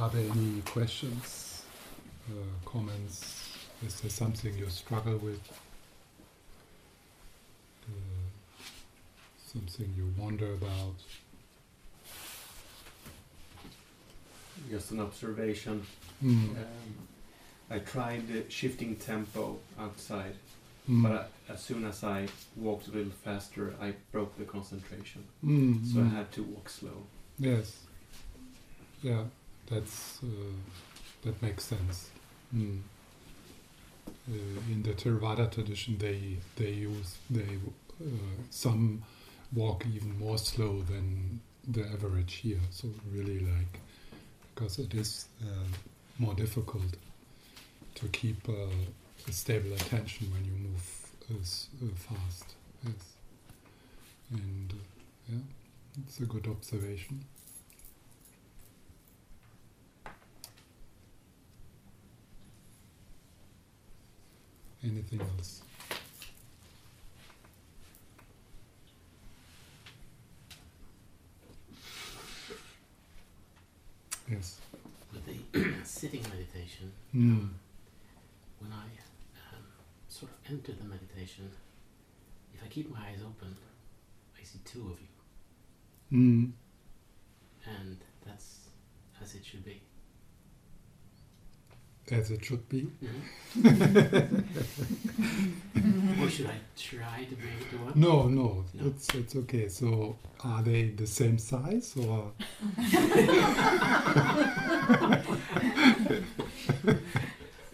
Are there any questions, uh, comments? Is there something you struggle with? Uh, something you wonder about? Just an observation. Mm. Um, I tried uh, shifting tempo outside, Mm. but I, as soon as I walked a little faster, I broke the concentration. Mm, So I mm. had to walk slow. Yes. Yeah, that's uh, that makes sense. Mm. In the Theravada tradition, they they use they uh, some walk even more slow than the average here. So really like because it is uh, more difficult to keep uh, a stable attention when you move as uh, fast. Yes, and yeah, it's a good observation. Anything else? Yes. With the sitting meditation, Mm. when I um, sort of enter the meditation, if I keep my eyes open, I see two of you, Mm. and that's as it should be. As it should be. Mm-hmm. or should I try to bring it to one? No, no, No. it's it's okay. So, are they the same size or?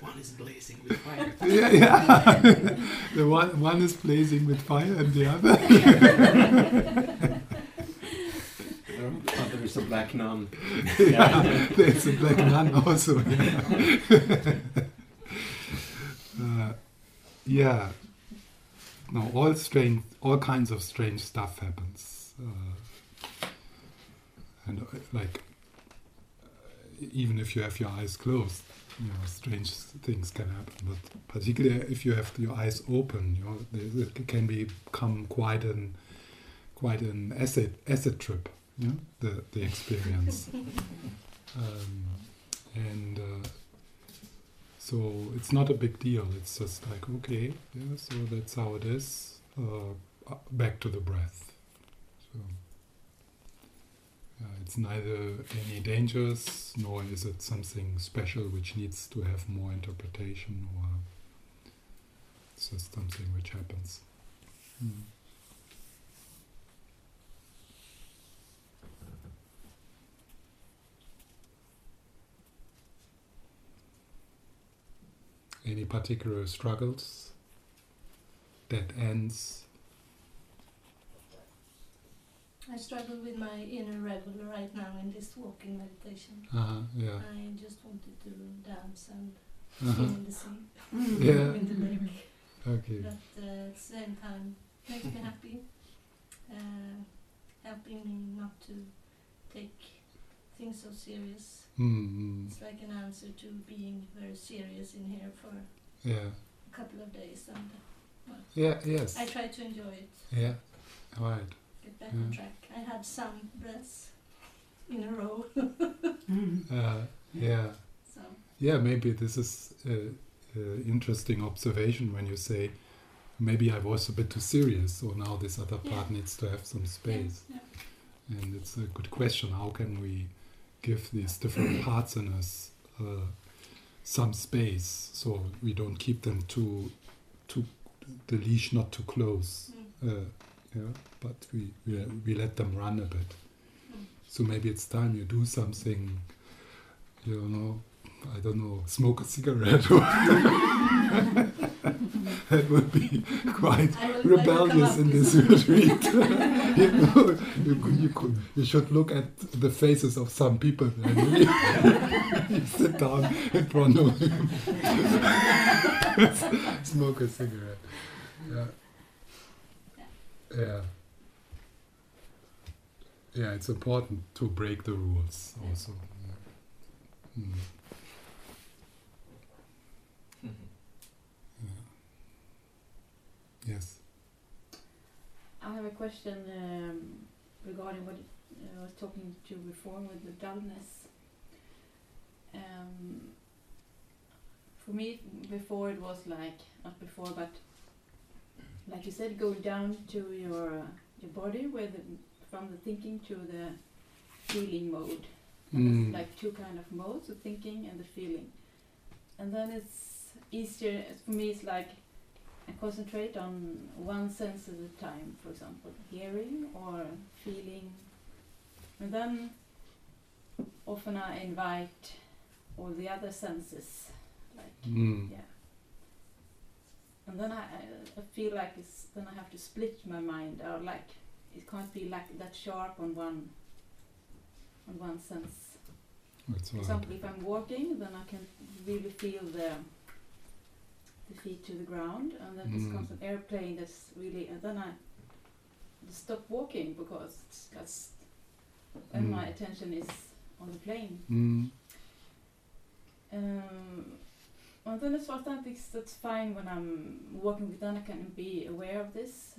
One is blazing with fire. yeah, yeah. the one one is blazing with fire, and the other. A black nun. yeah, there's a black nun also. Yeah. uh, yeah. No, all strange, all kinds of strange stuff happens, uh, and uh, like uh, even if you have your eyes closed, you know, strange things can happen. But particularly if you have your eyes open, you know, it can become quite an quite an acid acid trip. You know, the the experience, um, and uh, so it's not a big deal. It's just like okay, yeah, so that's how it is. Uh, uh, back to the breath. So. Uh, it's neither any dangers nor is it something special which needs to have more interpretation or it's just something which happens. Mm. Any particular struggles? Dead ends? I struggle with my inner rebel right now in this walking meditation. Uh-huh, yeah. I just wanted to dance and Uh-huh. swim in the sea, Yeah. in the lake. Okay. But uh, at the same time, makes me happy, uh, helping me not to take things so serious. Mm, It's like an answer to being very serious in here for yeah. a couple of days, and well, Yeah, yes. I try to enjoy it, Yeah. Right. get back Mm. on track. I had some breaths in a row, Uh, yeah. so Yeah, maybe this is uh, uh, interesting observation when you say maybe I was a bit too serious, so now this other part Yeah. needs to have some space. Yeah, And it's a good question. How can we give these different parts in us uh, some space so we don't keep them too, too, the leash not too close? Mm. Uh, yeah, but we, we we let them run a bit. Mm. So maybe it's time you do something. You know, I don't know, smoke a cigarette. Or that would be quite I will, I will come rebellious in this retreat. You, you, could- you, could, you should look at the faces of some people you, you sit down in front of them, smoke a cigarette. Yeah. Yeah. Yeah, it's important to break the rules also. Yeah. Mm. Yes. I have a question um, regarding what I was talking to before with the dullness. um, for me, before it was like not before, but like you said, go down to your uh, your body, where the from the thinking to the feeling mode. Mm. Like two kind of modes: the thinking and the feeling. And then it's easier for me. It's like I concentrate on one sense at a time. For example, hearing or feeling, and then often I invite all the other senses, like Mm. yeah. And then I, I, feel like it's then I have to split my mind or like it can't be like that sharp on one on one sense. That's For right. example, if I'm walking, then I can really feel the the feet to the ground, and then this comes an airplane that's really, and then I stop walking because it's just and my Mm. attention is on the plane. Mm. Um, and then as far as I think that's fine when I'm walking with then I can be aware of this.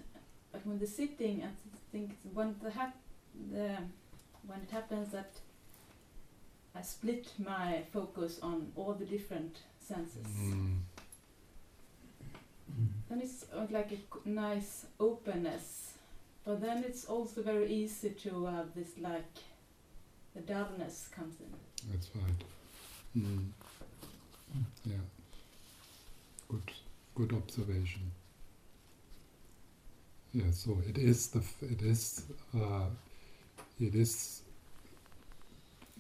But when the sitting, I think when the hap- the when it happens that I split my focus on all the different senses, Mm. Then it's uh, like a nice openness. But then it's also very easy to have this like the dullness comes in. That's right. Mm. Yeah. Good. Good observation. Yeah. So it is the. It is. Uh, it is.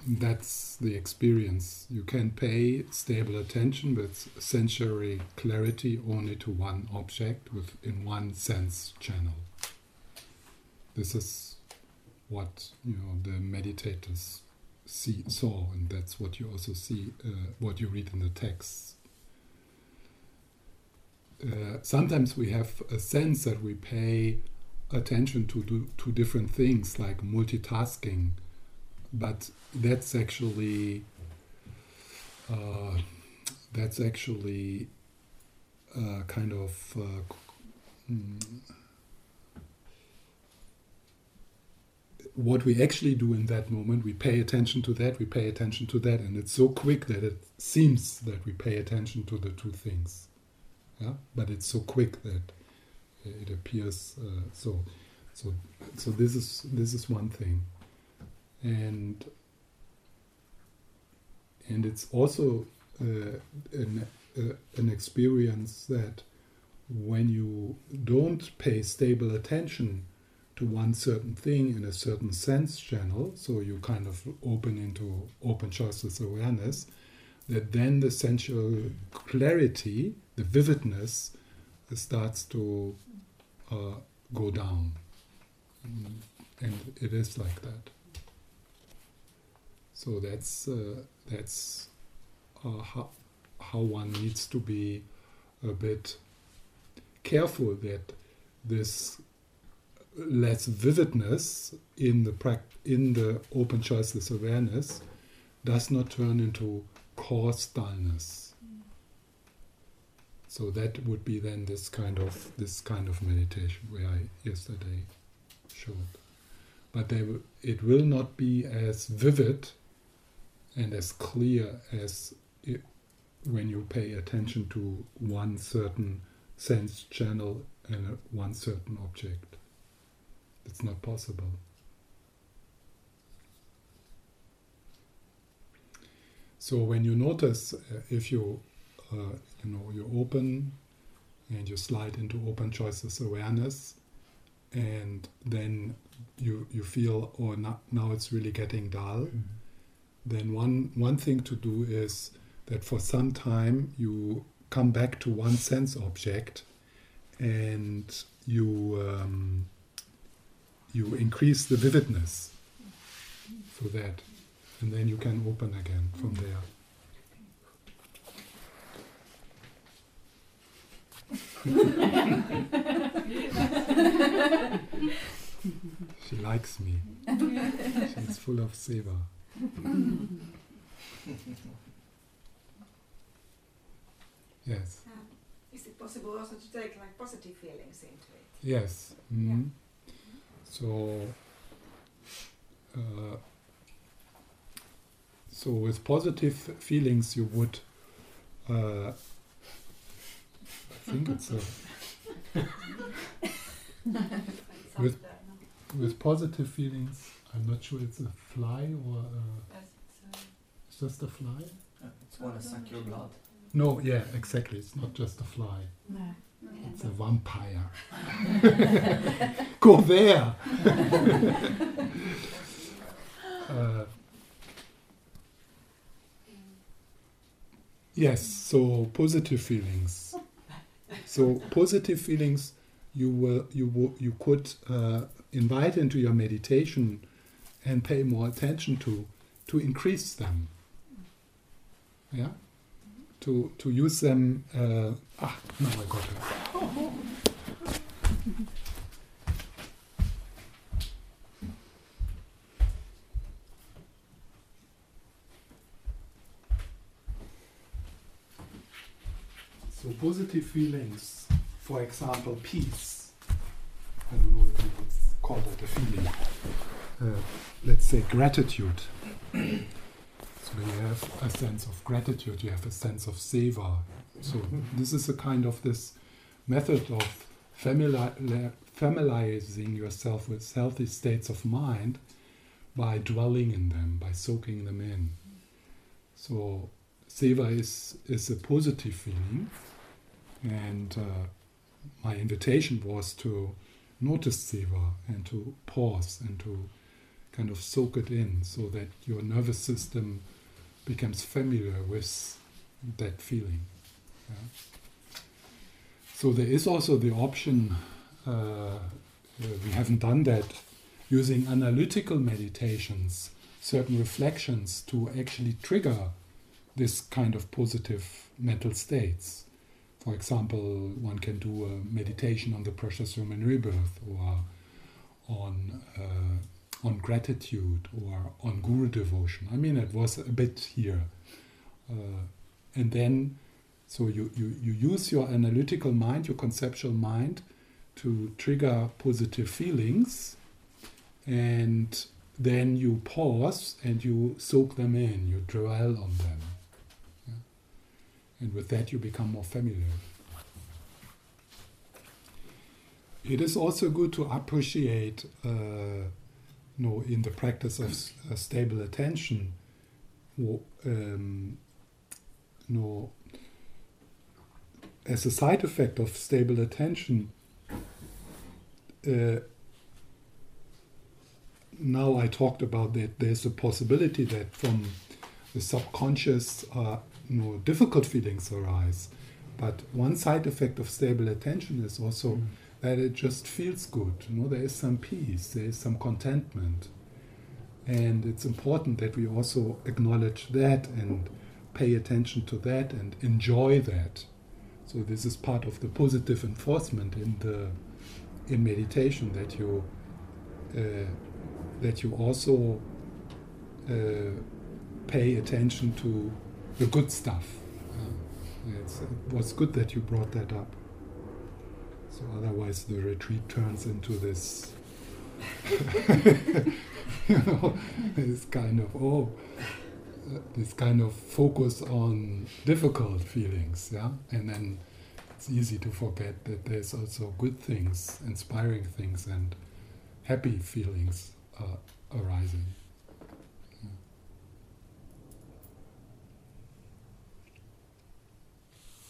That's the experience. You can pay stable attention with sensory clarity only to one object within one sense channel. This is what you know the meditators see saw, and that's what you also see, uh, what you read in the text. Uh, sometimes we have a sense that we pay attention to do, to different things like multitasking, but that's actually uh, that's actually uh, kind of uh, mm, what we actually do in that moment, we pay attention to that, we pay attention to that, and it's so quick that it seems that we pay attention to the two things. Yeah, but it's so quick that it appears uh, so. So, so this is this is one thing, and and it's also uh, an uh, an experience that when you don't pay stable attention to one certain thing in a certain sense channel, so you kind of open into open choiceless awareness, that then the sensual clarity, the vividness, starts to uh, go down. And it is like that. So that's uh, that's uh, how, how one needs to be a bit careful that this less vividness in the in the open choiceless awareness does not turn into coarse dullness. So that would be then this kind of this kind of meditation where I yesterday showed. But they it will not be as vivid and as clear as it, when you pay attention to one certain sense channel and one certain object. It's not possible. So when you notice, uh, if you, uh, you know, you open and you slide into open choices awareness, and then you you feel, oh, now, now it's really getting dull. Then one one thing to do is that for some time you come back to one sense object, and you um, you increase the vividness for that, and then you can open again from there. she likes me. She's full of tsewa. Yes. Um, is it possible also to take like positive feelings into it? Yes. mhm. So, uh, So with positive feelings, you would. Uh, I think it's a, With- with positive feelings. I'm not sure it's a fly or a, it's just a fly. It's wanna suck your blood. No, yeah, exactly. It's not just a fly. It's a vampire. Go there. uh, yes. So positive feelings. So positive feelings, you will you will, you could uh, invite into your meditation and pay more attention to to increase them. Yeah to to use them. Uh, ah, now I got it. So positive feelings, for example, peace. I don't know if you would call that a feeling. Uh, let's say gratitude. So you have a sense of gratitude, you have a sense of tsewa. So this is a kind of this method of famili- familiarizing yourself with healthy states of mind by dwelling in them, by soaking them in. So tsewa is is a positive feeling, and uh, my invitation was to notice tsewa and to pause and to kind of soak it in, so that your nervous system becomes familiar with that feeling. Yeah. So there is also the option, uh, uh, we haven't done that, using analytical meditations, certain reflections to actually trigger this kind of positive mental states. For example, one can do a meditation on the precious human rebirth or on uh, on gratitude or on guru devotion. I mean, it was a bit here. Uh, and then, so you, you, you use your analytical mind, your conceptual mind, to trigger positive feelings, and then you pause and you soak them in, you dwell on them. And with that, you become more familiar. It is also good to appreciate. Uh, no, in the practice of uh, stable attention, um, no, as a side effect of stable attention, uh, now I talked about that there's a possibility that from the subconscious, uh, know, difficult feelings arise. But one side effect of stable attention is also that it just feels good. You know, there is some peace, there is some contentment, and it's important that we also acknowledge that and pay attention to that and enjoy that. So this is part of the positive enforcement in the in meditation that you uh, that you also uh, pay attention to the good stuff. Uh, it was good that you brought that up. So otherwise, the retreat turns into this, you know, this kind of oh, uh, this kind of focus on difficult feelings, yeah, and then it's easy to forget that there's also good things, inspiring things, and happy feelings uh, arising.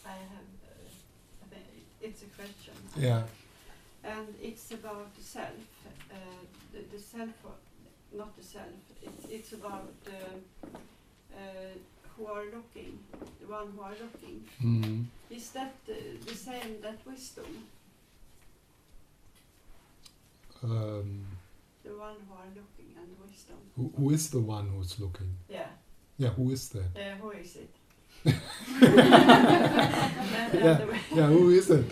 I have, uh, I think it's a question. Yeah. And it's about the self, uh, the, the self, not the self, it's, it's about uh, uh, who are looking, the one who are looking. Mm. Is that the same, that wisdom, Um, the one who are looking and wisdom? who, who is the one who's looking? Yeah, Yeah, who is that? uh, who is it? Yeah, Yeah, who is it?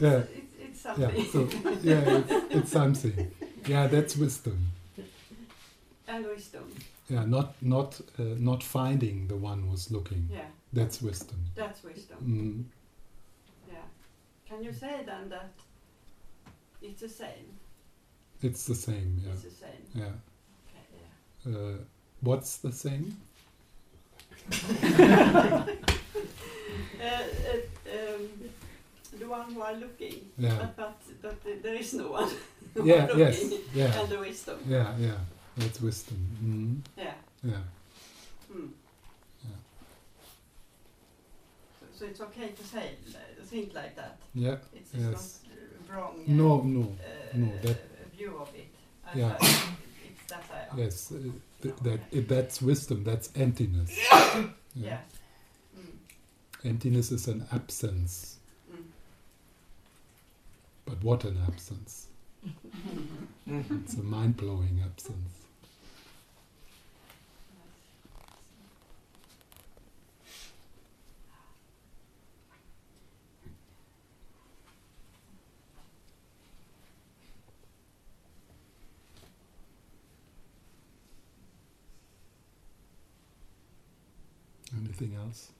Yeah, it's, Yeah. it's, it's something. Yeah, so yeah, it's, it's something. Yeah, that's wisdom. and wisdom, Yeah, not not uh, not finding the one who's looking. yeah, That's wisdom. that's wisdom. Mm. Yeah. Can you say then that it's the same? It's the same. Yeah. It's the same. yeah. Okay, yeah. Uh, what's the same? Uh, uh, um, the one who are looking, Yeah. but, but, but uh, there is no one. Yeah, looking, yes, yeah, And the wisdom. yeah, yeah. That's wisdom. Mm. Yeah. Yeah. Yeah. So, so it's okay to say, uh, think like that. yeah. It's, it's Yes. not uh, wrong. Uh, No, no, uh, no, that- view of it. I Yeah. It's that I. yes. Uh, th- that it, that's wisdom. That's emptiness. Yeah. Mm. Emptiness is an absence, Mm. But what an absence! Mm-hmm. It's a mind-blowing absence. Anything else?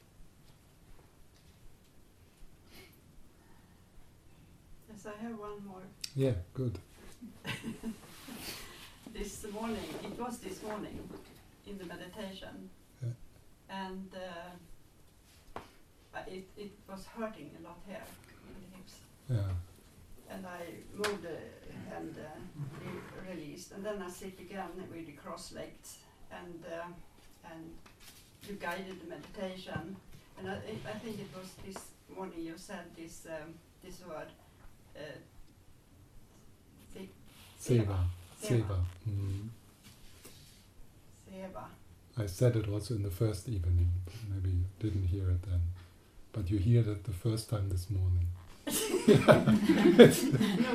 Yes, I have one more. Yeah, good. This morning, it was this morning in the meditation, Yeah. and uh, it it was hurting a lot here in the hips, Yeah, and I moved uh, and uh, re- released, and then I sit again with the cross legs, and uh, and you guided the meditation, and I, I I think it was this morning you said this um, this word. Uh, se- tsewa, Tsewa. tsewa. Mm. Tsewa. I said it also in the first evening. Maybe you didn't hear it then, but you heard it the first time this morning. no,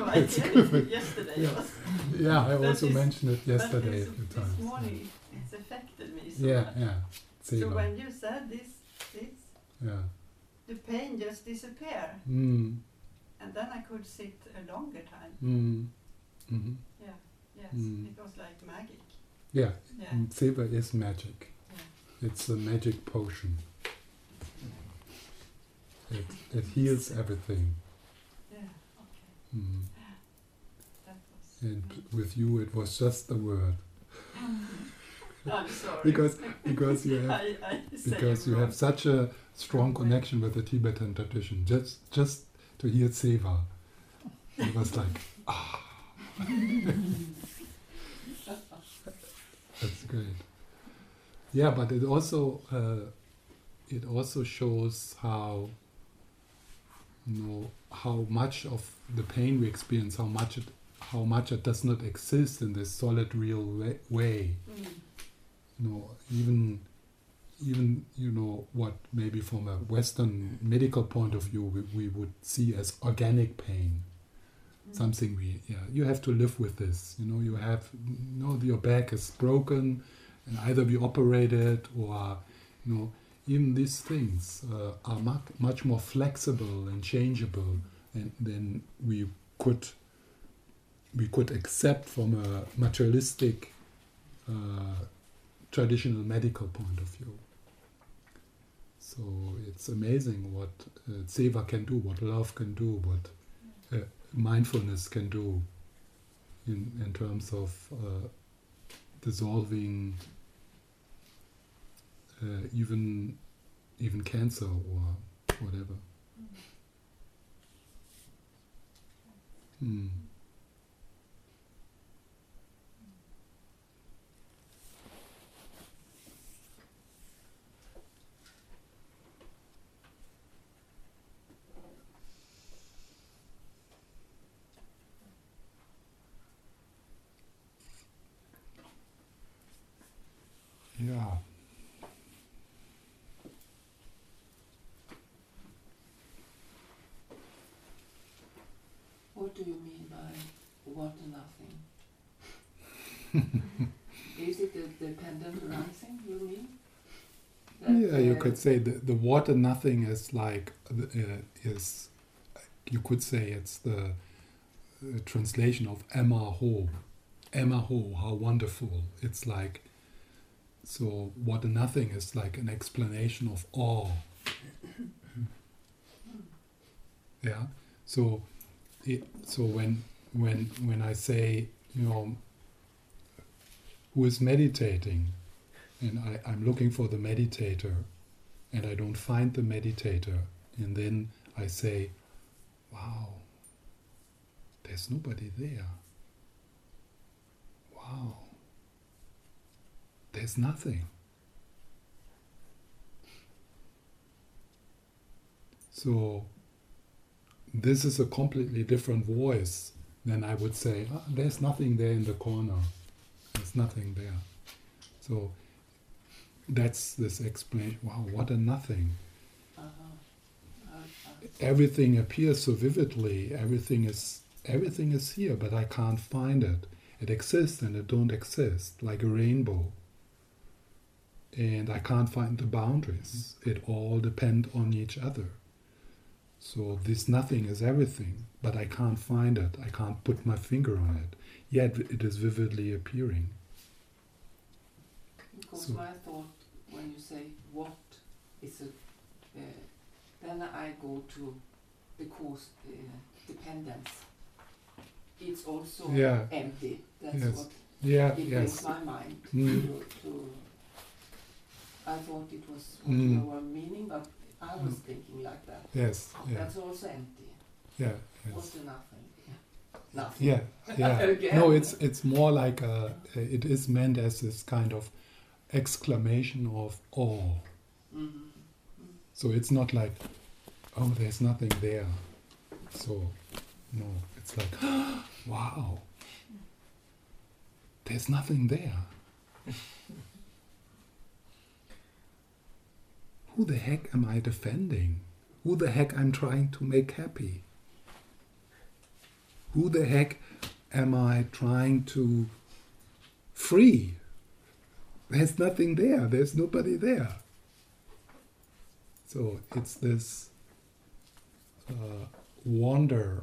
I good. it yesterday. Yeah. Yeah, I also this- mentioned it yesterday a few times. This morning, it's affected me so Yeah, much. yeah, So when you said this, this, Yeah. the pain just disappeared, Mm, and then I could sit a longer time. mm, hmm Yeah, yes, Mm. it was like magic. Yeah, Yeah, mm, is magic. yeah. It's a magic potion. It, it heals everything. Yeah, okay, Mm. that was. And with you, it was just a word. I'm sorry. Because because you have I, I because you wrong. have such a strong connection with the Tibetan tradition. Just just to hear tsewa, it was like ah. That's great. Yeah, but it also uh, it also shows how you know how much of the pain we experience, how much it how much it does not exist in this solid real way. way Mm. you know, even even you know what maybe from a Western medical point of view we, we would see as organic pain, Mm. something we yeah you have to live with this. You know, you have you know your back is broken, and either we operate it or you know even these things uh, are much much more flexible and changeable, and than we could we could accept from a materialistic. Uh, traditional medical point of view. So it's amazing what uh, tsewa can do, what love can do, what uh, mindfulness can do in, in terms of uh, dissolving uh, even even cancer or whatever. Hmm. Yeah. What do you mean by what and nothing? Is it the dependent arising, you mean? That, Yeah, you uh, could say the, the water nothing is like uh, is you could say it's the uh, translation of Emaho. Emma Ho, how wonderful! It's like so. A nothing is like an explanation of awe. yeah. So, it, so when when when I say you know who is meditating, and I, I'm looking for the meditator, and I don't find the meditator, and then I say, wow, there's nobody there. Wow, there's nothing. So, this is a completely different voice than I would say, ah, there's nothing there in the corner. There's nothing there. So, that's this explanation. Wow, what a nothing. Uh-huh. Uh, uh, Everything appears so vividly. Everything is everything is here, but I can't find it. It exists and it don't exist, like a rainbow. And I can't find the boundaries. It all depend on each other. So this nothing is everything, but I can't find it. I can't put my finger on it. Yet it is vividly appearing. Because So- my thought when you say what is it, uh, then I go to the cause uh, dependence. It's also Yeah. empty. That's Yes. what Yeah, it yes. my mind Mm. to, to. I thought it was what Mm. you were meaning, but I was Mm. thinking like that. Yes, yeah, That's also empty. yeah, yes. the nothing? Nothing. Yeah, yeah. No, it's it's more like a, it is meant as this kind of exclamation of awe. Mhm. So it's not like, oh, there's nothing there. So, no, it's like, wow, there's nothing there. Who the heck am I defending? Who the heck I'm trying to make happy? Who the heck am I trying to free? There's nothing there. There's nobody there. So it's this uh, wonder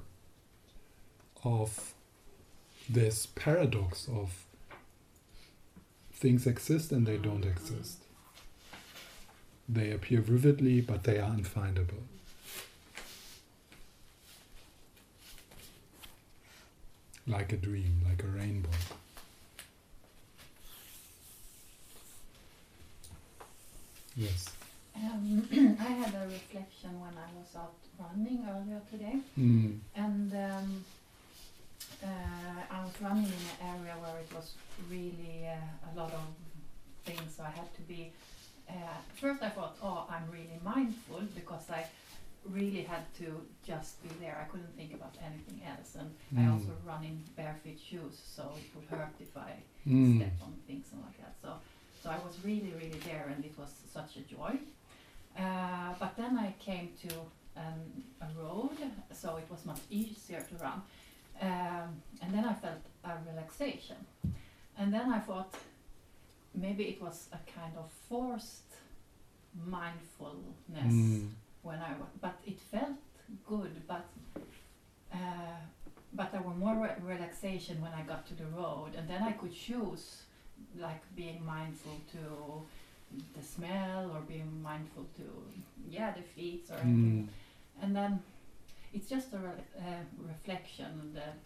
of this paradox of things exist and they don't exist. They appear vividly, but they are unfindable. Like a dream, like a rainbow. Yes. Um, I had a reflection when I was out running earlier today, Mm. and um, uh, I was running in an area where it was really uh, a lot of things. So I had to be. Uh, first, I thought, oh, I'm really mindful because I really had to just be there. I couldn't think about anything else, and I Mm. also run in barefoot shoes, so it would hurt if I Mm. step on things and like that. So, so I was really, really there, and it was such a joy. Uh, but then I came to um, a road, so it was much easier to run. Um, and then I felt a relaxation. And then I thought maybe it was a kind of forced mindfulness Mm. when I was, but it felt good. But uh, but there were more re- relaxation when I got to the road, and then I could choose, like being mindful to the smell or being mindful to yeah the feet or anything. Mm. And then it's just a re- uh, reflection that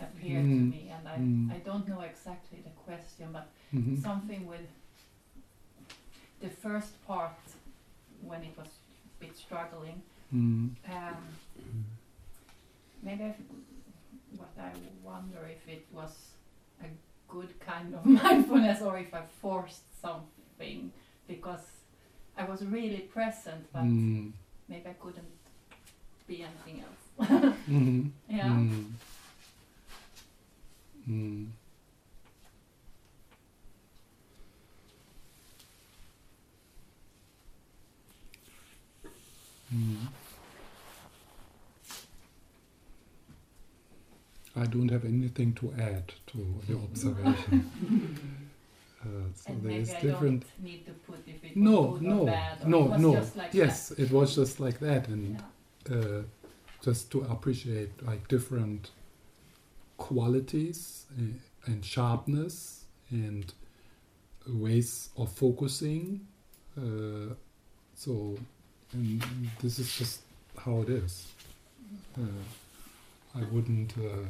appeared Mm. to me, and I Mm. I don't know exactly the question, but Mhm. something with the first part when it was a bit struggling. Mm. Um, maybe I, what I wonder if it was a kind of mindfulness or if I forced something because I was really present, but Mm. maybe I couldn't be anything else. Mhm. yeah. Mm. Mm. Mm. I don't have anything to add to the observation. uh, so and there maybe is I different. don't need to put if it was No, good no, or bad. Or no, it was no. Just like yes, it was just like that, That. and Yeah. uh, just to appreciate like different qualities uh, and sharpness and ways of focusing. Uh, so, and this is just how it is. Uh, I wouldn't. Uh,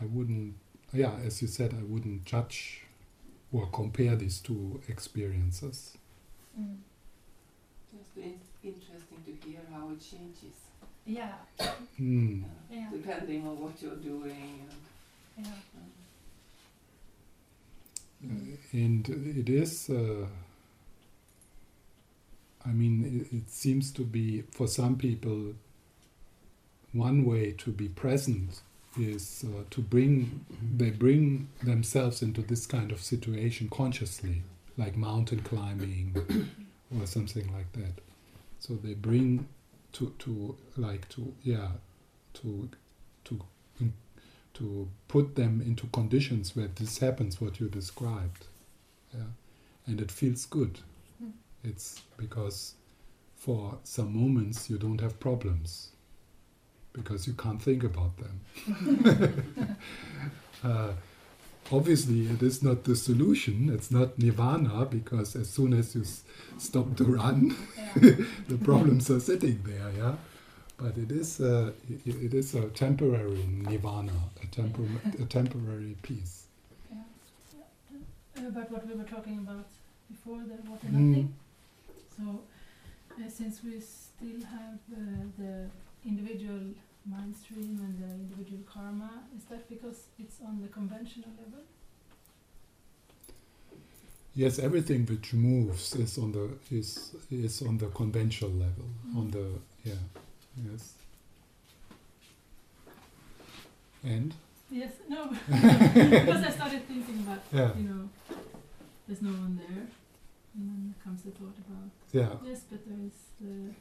I wouldn't. Yeah, as you said, I wouldn't judge or compare these two experiences. Mm. Just in- interesting to hear how it changes, Yeah, Mm. uh, Yeah. depending on what you're doing. And, yeah. um, And it is, uh, I mean, it, it seems to be for some people one way to be present is uh, to bring, they bring themselves into this kind of situation consciously, like mountain climbing or something like that. So they bring to, to like to, yeah, to, to, to put them into conditions where this happens, what you described. Yeah. And it feels good. Mm. It's because for some moments you don't have problems because you can't think about them. uh, obviously, it is not the solution, it's not nirvana because as soon as you s- stop to run, the problems are sitting there, yeah. But it is a, it, it is a temporary nirvana, a, tempor- a temporary peace. Yeah. Uh, About what we were talking about before, the and Mm. nothing. So, uh, since we still have uh, the individual mind stream and the individual karma, is that because it's on the conventional level? Yes, everything which moves is on the is is on the conventional level. On mm-hmm. the yeah, yes. And Yes, no, because I started thinking about, yeah, you know, there's no one there, and then comes the thought about yeah, yes, but there is the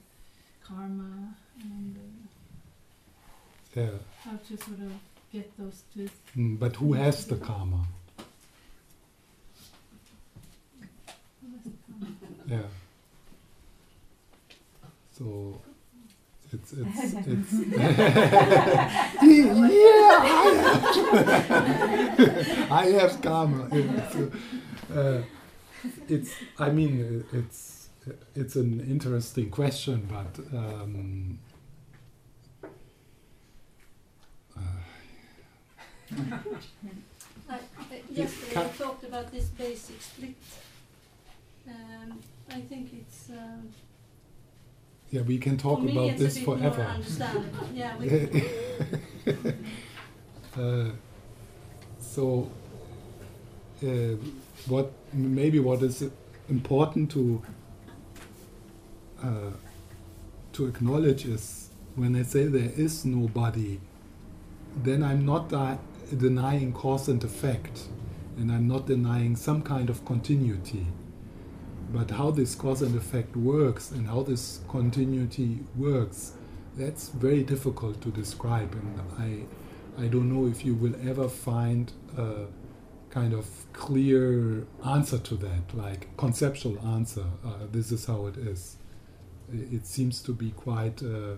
karma and uh, yeah. how to sort of get those two. Mm, but who has the karma? has the karma? Yeah. So it's it's it's yeah. I have, I have karma. It's, uh, it's I mean it's it's an interesting question, but um, uh, I, I, yesterday Ca- I talked about this basic split. Um, I think it's um, yeah, we can talk for me about it's this a bit forever. more yeah, we, uh, so, uh, what maybe what is important to uh, to acknowledge is when I say there is no body, then I'm not di- denying cause and effect, and I'm not denying some kind of continuity. But how this cause and effect works and how this continuity works, that's very difficult to describe, and I, I don't know if you will ever find a kind of clear answer to that, like conceptual answer. Uh, this is how it is. It seems to be quite, uh,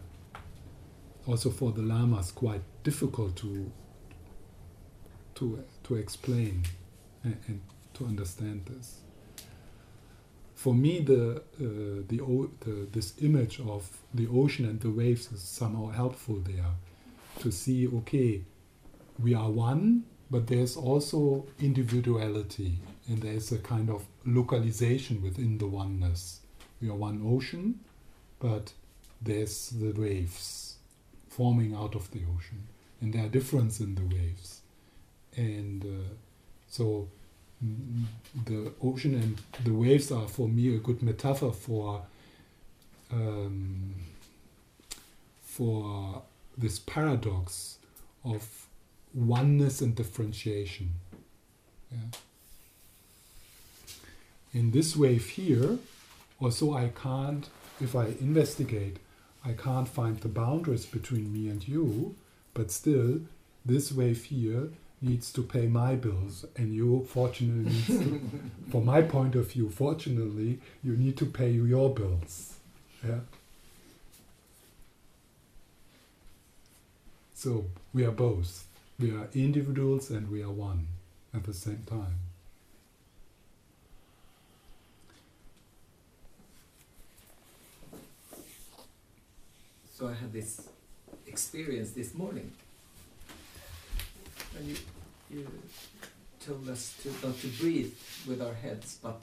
also for the lamas, quite difficult to to to explain and, and to understand this. For me, the uh, the, the this image of the ocean and the waves is somehow helpful there to see. Okay, we are one, but there's also individuality, and there's a kind of localization within the oneness. We are one ocean, but there's the waves forming out of the ocean, and there are differences in the waves, and uh, so mm, the ocean and the waves are for me a good metaphor for um, for this paradox of oneness and differentiation. Yeah. In this wave here, also I can't, if I investigate, I can't find the boundaries between me and you, but still, this wave here needs to pay my bills, and you, fortunately, needs to, from my point of view, fortunately, you need to pay your bills. Yeah. So we are both. We are individuals and we are one at the same time. So I had this experience this morning. And you, you, told us to not to breathe with our heads, but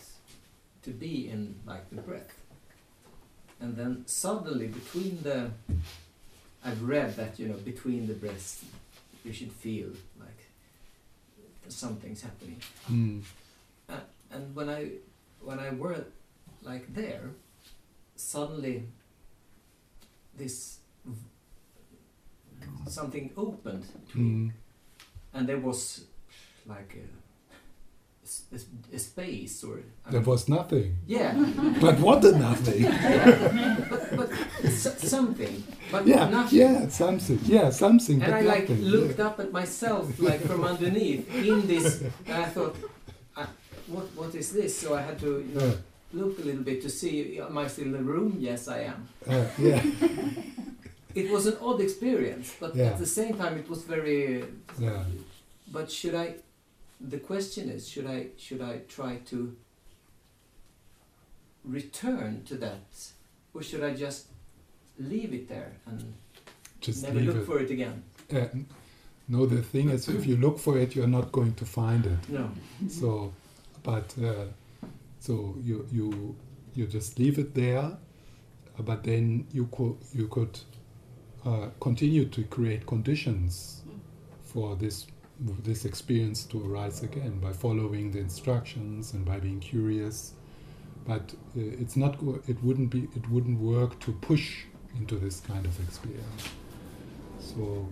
to be in like the breath. And then suddenly between the, I've read that you know between the breaths, you should feel like something's happening. Mm. And when I when I were like there, suddenly this something opened Mm. and there was like a space or I There mean- was nothing. yeah But what a nothing? but, but s- something but yeah, nothing yeah, something. Yeah, something. and but I like nothing. looked yeah. up at myself like from underneath in this and I thought I, what what is this so I had to you know Yeah, look a little bit to see am I still in the room yes I am uh, yeah, it was an odd experience but Yeah. at the same time it was very yeah. But should I? The question is, should I should I try to return to that, or should I just leave it there and Just never look it. for it again? Uh, no, the thing is, if you look for it, you're not going to find it. No. So, but uh, so you you you just leave it there, but then you could you could uh, continue to create conditions for this this experience to arise again by following the instructions and by being curious. But uh, it's not it wouldn't be it wouldn't work to push into this kind of experience. So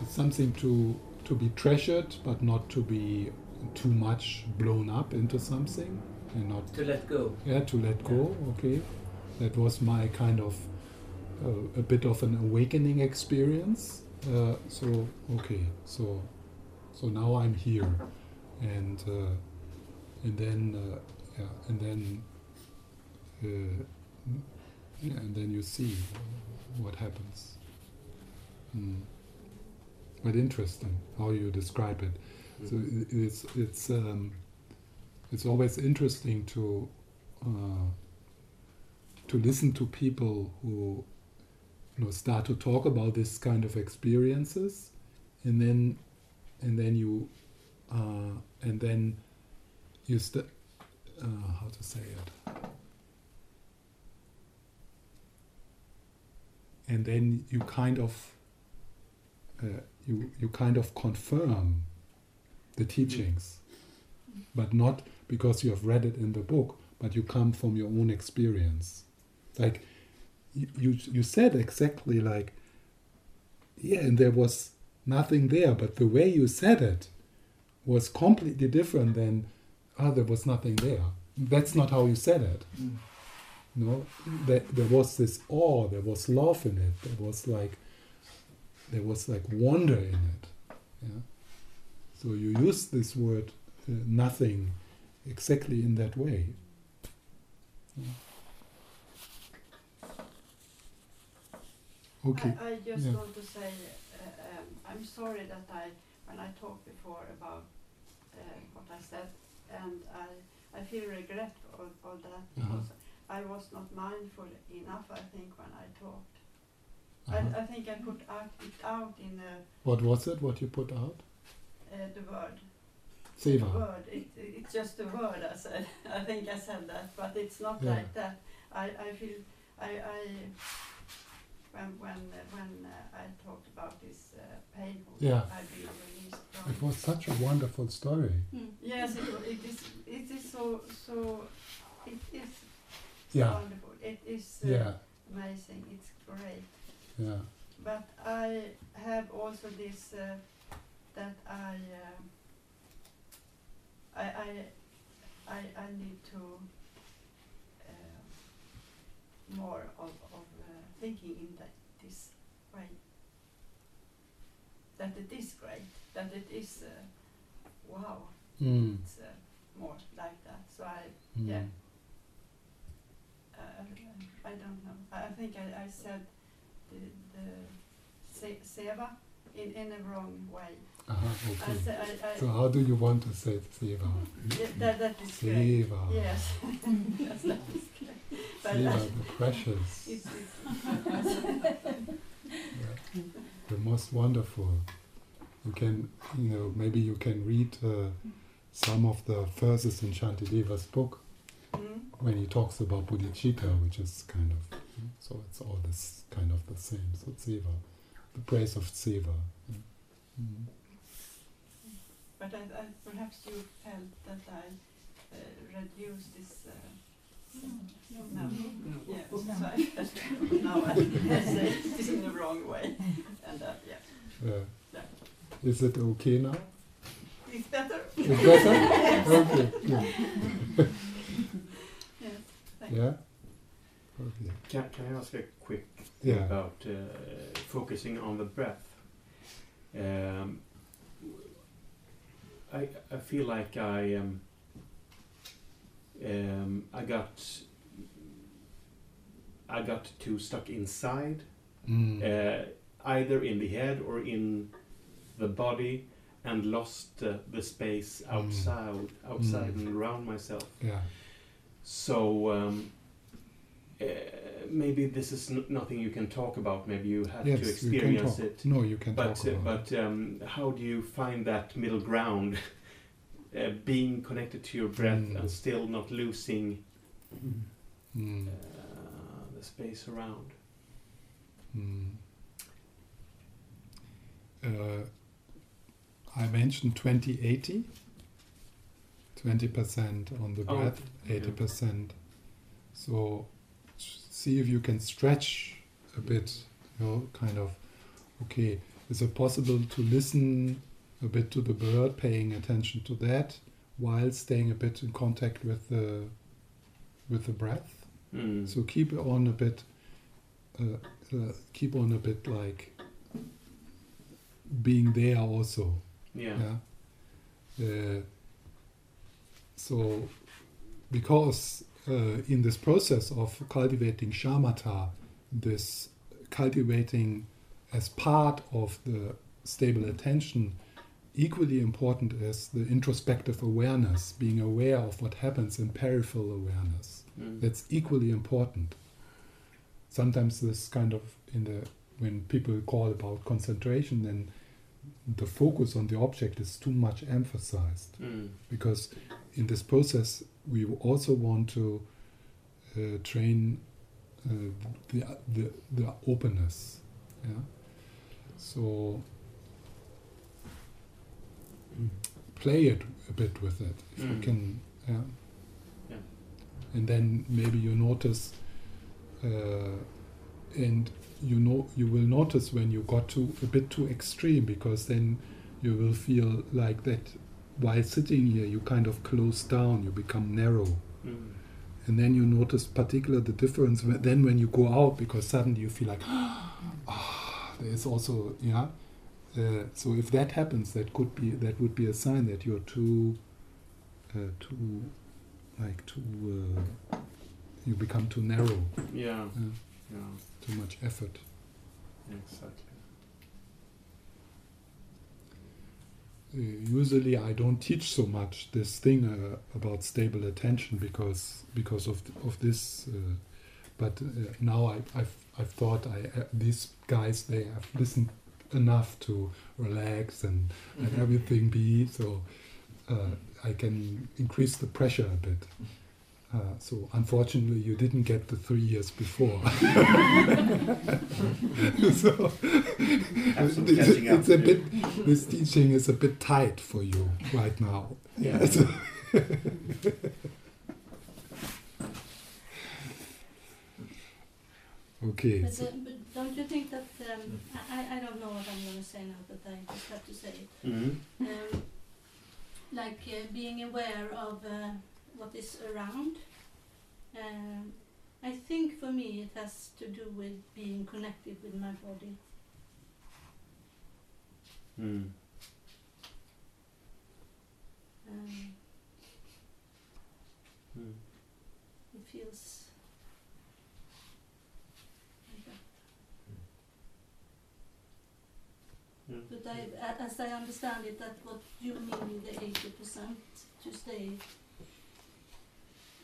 it's something to to be treasured, but not to be too much blown up into something, and not To let go. yeah to let go. Okay, that was my kind of uh, a bit of an awakening experience. Uh, so okay, so so now I'm here, and uh, and then uh, yeah, and then uh, yeah, and then you see what happens. Mm. But interesting how you describe it. So i- it's it's um, it's always interesting to uh, to listen to people who you know start to talk about this kind of experiences, and then and then you uh, and then you st- uh, how to say it. And then you kind of uh, you you kind of confirm the teachings, but not because you have read it in the book, but you come from your own experience. Like you you, you said exactly like yeah, and there was nothing there, but the way you said it was completely different than ah there was nothing there. That's not how you said it. Mm. No, there, there was this awe, there was love in it, there was like, there was like wonder in it. Yeah. So you use this word uh, nothing exactly in that way. Okay. I, I just Yeah. want to say uh, um, I'm sorry that I, when I talked before about uh, what I said, and I, I feel regret for, for that Uh-huh. because I was not mindful enough. I think when I talked, Uh-huh. I, I think I put out, it out in uh, What was it? What you put out? uh, the word. Tsewa. Word. It, it's just a word. I said. I think I said that, but it's not Yeah. like that. I, I feel I, I when when uh, when uh, I talked about this uh, painful, Yeah. I've been released from. It was such a wonderful story. Mm. Yes, it, it is. It is so so. It is Yeah. wonderful. It is uh, Yeah, amazing. It's great. yeah. But I have also this uh, that I, uh, I I I I need to uh, more of of uh, thinking in that this way. That it is great. That it is uh, wow. Mm. It's uh, more like that. So I Mm. Yeah. uh, I don't know. I I think I, I said the, the se- tsewa in, in a wrong way. Uh-huh, okay. I, I, So how do you want to say Tsewa? yeah, that, that is. Tsewa. Yes. yes, that is great. But Tsewa, the precious. it's, it's Yeah. The most wonderful. You can, you know, maybe you can read uh, some of the verses in Shantideva's book Mm. when he talks about bodhicitta, which is kind of so it's all this kind of the same. So tsewa, the praise of tsewa. Mm. But I, I, perhaps you felt that I uh, reduced this. Uh, no. Yes, so I felt now I say it in the wrong way. And uh, yeah, Uh, Yeah. is it okay now? it's better. It's better? okay. good. Yes. Yeah. Can, can I ask a quick Yeah. about uh, focusing on the breath? Um, I I feel like I um, um, I got I got too stuck inside, Mm. uh, either in the head or in the body, and lost uh, the space outside outside Mm. and around myself. yeah. So um, uh, maybe this is n- nothing you can talk about. Maybe you have Yes, to experience it. No, you can But talk uh, about but um, how do you find that middle ground, uh, being connected to your breath Mm. and still not losing. Mm. uh, the space around? Mm. I mentioned 2080. 20% on the Oh, breath, yeah. 80%. So see if you can stretch a bit, you know, kind of, okay, is it possible to listen a bit to the bird, paying attention to that, while staying a bit in contact with the with the breath? Mm. So keep on a bit, uh, uh, keep on a bit like being there also. yeah. Yeah. Uh, so, because in this process of cultivating shamatha, this cultivating as part of the stable attention, equally important is the introspective awareness, being aware of what happens in peripheral awareness. Mm. That's equally important. Sometimes this kind of in the when people call about concentration, then the focus on the object is too much emphasized Mm. because in this process we also want to uh, train uh, the, the the openness. Yeah. So play it a bit with it if you Mm. can. Yeah. Yeah. And then maybe you notice, uh, and you know you will notice when you got to a bit too extreme because then you will feel like that while sitting here you kind of close down, you become narrow. Mm. And then you notice particular the difference when, then when you go out because suddenly you feel like ah, there is also yeah. Uh, so if that happens, that could be that would be a sign that you're too uh, too like too uh, you become too narrow, Yeah. Yeah. Yeah. too much effort. Exactly. Uh, usually I don't teach so much this thing uh, about stable attention because because of of this. Uh, but uh, now I, I've I've thought I uh, these guys they have listened enough to relax and let Mhm. everything be so uh, I can increase the pressure a bit. Uh, so unfortunately, you didn't get the three years before. so Have it's, it's a bit. This teaching is a bit tight for you right now. Yeah. So- okay. But, so- uh, but don't you think that um, I, I- I don't know what I'm going to say now, but I just have to say it. Mm. Um, like uh, being aware of uh, what is around. Um, I think for me it has to do with being connected with my body. Mm. Um, Mm. it feels like that. Yeah. But I, as I understand it, that what you mean with the eighty percent to stay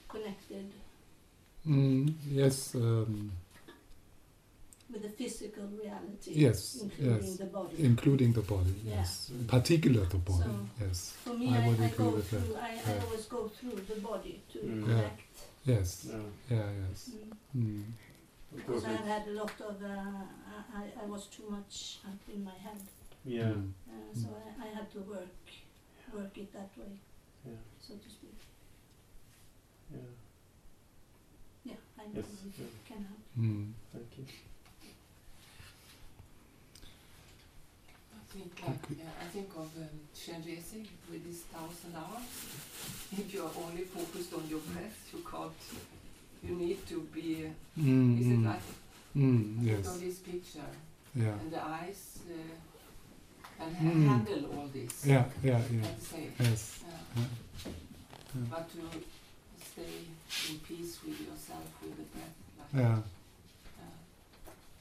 connected. Mm, yes, um, with the physical reality, Yes, including yes. the body. including the body. Yeah. Yes, particular the body. So- yes, For me, I I, would I, agree go with that. through. I, I Yeah. always go through the body to Mm. Yeah. connect. yes, Yeah. yeah, yes. Mm. Mm. Because I've had a lot of. Uh, I, I was too much up in my head, Yeah. Mm. uh, so I, I had to work work it that way, Yeah. so to speak. Yeah. Yeah, I know Yes. it Yeah. can help. Mm. Thank you. I think like yeah, I think of um, Chenrezig with his thousand hours. If you are only focused on your breath, you can't. You need to be. Mm, Is it mm, like mm, look yes, on this picture yeah, and the eyes uh, and Mm. handle all this yeah, yeah, yeah, at yes, Yeah. yeah. Yeah. But to stay in peace with yourself with the breath. Like yeah.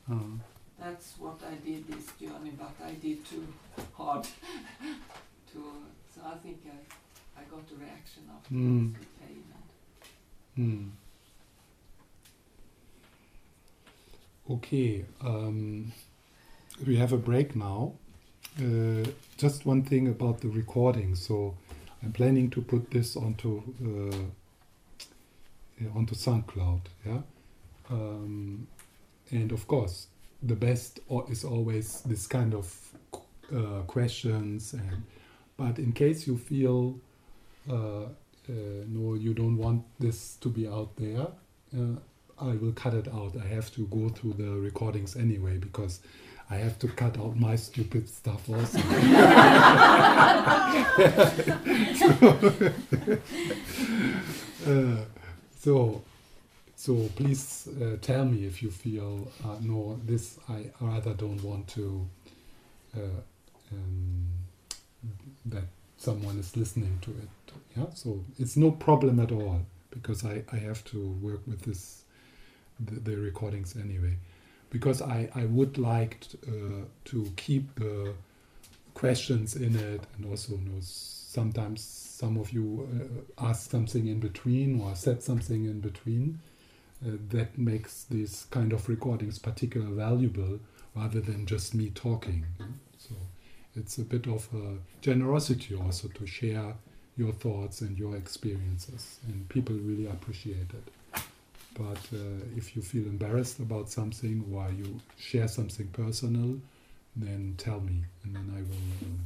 Uh, That's what I did this journey, but I did too hard. to so I think I, I got a reaction after Mm. the pain. And Hmm. Okay, um, we have a break now. Uh, just one thing about the recording. So, I'm planning to put this onto uh, onto SoundCloud. Yeah, um, and of course, the best is always this kind of uh, questions. And but in case you feel uh, uh, no, you don't want this to be out there, uh, I will cut it out. I have to go through the recordings anyway because I have to cut out my stupid stuff also. uh, so, so please uh, tell me if you feel uh, no, this I rather don't want to uh, um, that someone is listening to it. Yeah, so it's no problem at all because I, I have to work with this the, the recordings anyway because I, I would like t- uh, to keep the questions in it and also you know, sometimes some of you uh, ask something in between or said something in between uh, that makes these kind of recordings particularly valuable rather than just me talking so it's a bit of a generosity also to share your thoughts and your experiences, and people really appreciate it. But uh, if you feel embarrassed about something or you share something personal, then tell me, and then I will um,